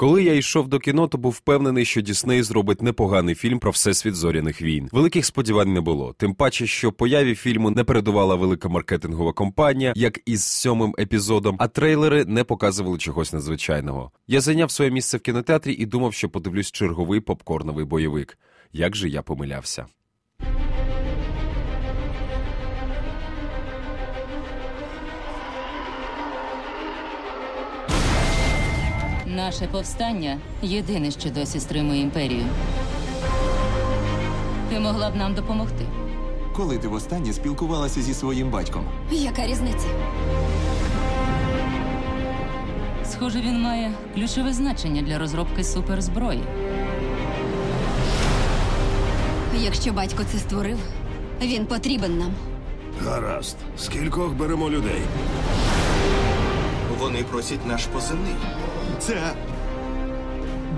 Коли я йшов до кіно, то був впевнений, що Дісней зробить непоганий фільм про всесвіт зоряних війн. Великих сподівань не було. Тим паче, що появі фільму не передувала велика маркетингова компанія, як із сьомим епізодом, а трейлери не показували чогось надзвичайного. Я зайняв своє місце в кінотеатрі і думав, що подивлюсь черговий попкорновий бойовик. Як же я помилявся? Наше повстання єдине, що досі стримує імперію. Ти могла б нам допомогти. Коли ти востаннє спілкувалася зі своїм батьком? Яка різниця? Схоже, він має ключове значення для розробки суперзброї. Якщо батько це створив, він потрібен нам. Гаразд. Скількох беремо людей? Вони просять наш позивний. Це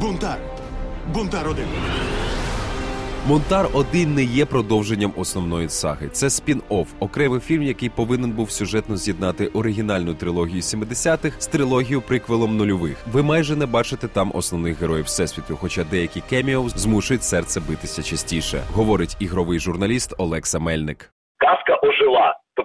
бунтар. Бунтар один. Монтар 1 не є продовженням основної саги. Це спін-офф, окремий фільм, який повинен був сюжетно з'єднати оригінальну трилогію 70-х з трилогією приквелом нульових. Ви майже не бачите там основних героїв всесвіту, хоча деякі кеміо змушують серце битися частіше, говорить ігровий журналіст Олекса Мельник.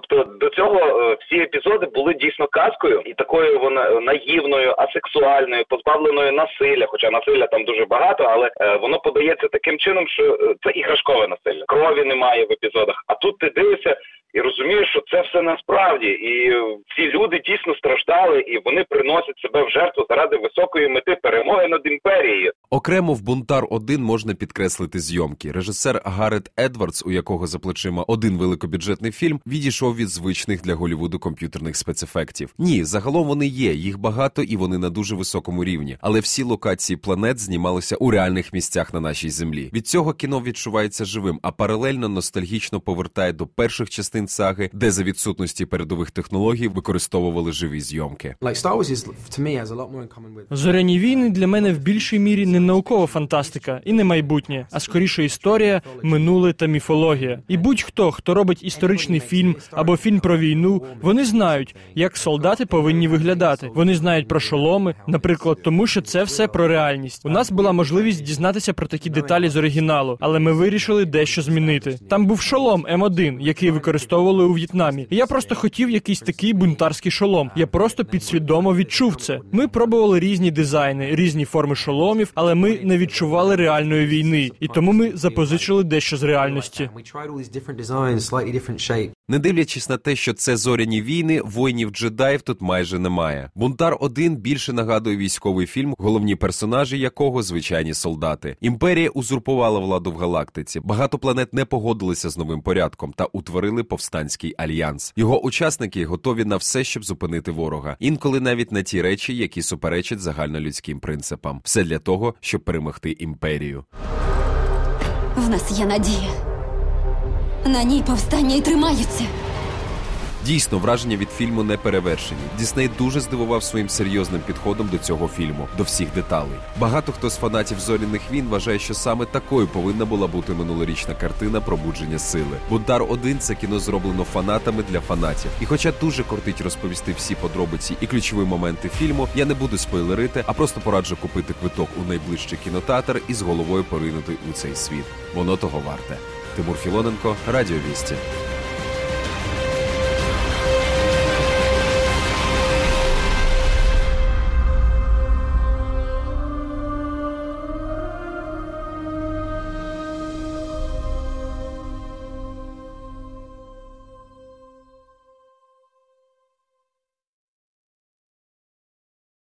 Тобто до цього е, всі епізоди були дійсно казкою і такою вона наївною, асексуальною, позбавленою насилля. Хоча насилля там дуже багато, але е, воно подається таким чином, що е, це іграшкове насилля. Крові немає в епізодах. А тут ти дивишся і розумієш, що це все насправді, і ці люди дійсно страждали, і вони приносять себе в жертву заради високої мети перемоги над імперією. Окремо в Бунтар 1 можна підкреслити зйомки. Режисер Гарет Едвардс, у якого за плечима один великобюджетний фільм, відійшов від звичних для Голівуду комп'ютерних спецефектів. Ні, загалом вони є, їх багато і вони на дуже високому рівні. Але всі локації планет знімалися у реальних місцях на нашій землі. Від цього кіно відчувається живим, а паралельно ностальгічно повертає до перших частин саги, де за відсутності передових технологій використовували живі зйомки. Зоряні війни для мене в більшій мірі не наукова фантастика і не майбутнє, а скоріше історія, минуле та міфологія. І будь-хто, хто робить історичний фільм або фільм про війну, вони знають, як солдати повинні виглядати. Вони знають про шоломи, наприклад, тому що це все про реальність. У нас була можливість дізнатися про такі деталі з оригіналу, але ми вирішили дещо змінити. Там був шолом М1, який використовували у В'єтнамі. Я просто хотів якийсь такий бунтарський шолом. Я просто підсвідомо відчув це. Ми пробували різні дизайни, різні форми шоломів, але ми не відчували реальної війни, і тому ми запозичили дещо з реальності. Не дивлячись на те, що це зоряні війни, воїнів джедаїв тут майже немає. Бунтар 1 більше нагадує військовий фільм, головні персонажі якого звичайні солдати. Імперія узурпувала владу в галактиці. Багато планет не погодилися з новим порядком та утворили повстанський альянс. Його учасники готові на все, щоб зупинити ворога. Інколи навіть на ті речі, які суперечать загальнолюдським принципам. Все для того, щоб перемогти імперію. В нас є надія. На ній повстання і тримаються. Дійсно, враження від фільму не перевершені. Дісней дуже здивував своїм серйозним підходом до цього фільму, до всіх деталей. Багато хто з фанатів зоряних війн вважає, що саме такою повинна була бути минулорічна картина пробудження сили. Бунтар 1 це кіно зроблено фанатами для фанатів. І хоча дуже кортить розповісти всі подробиці і ключові моменти фільму, я не буду спойлерити, а просто пораджу купити квиток у найближчий кінотеатр і з головою поринути у цей світ. Воно того варте. Тимур Філоненко, Радіо Вісті.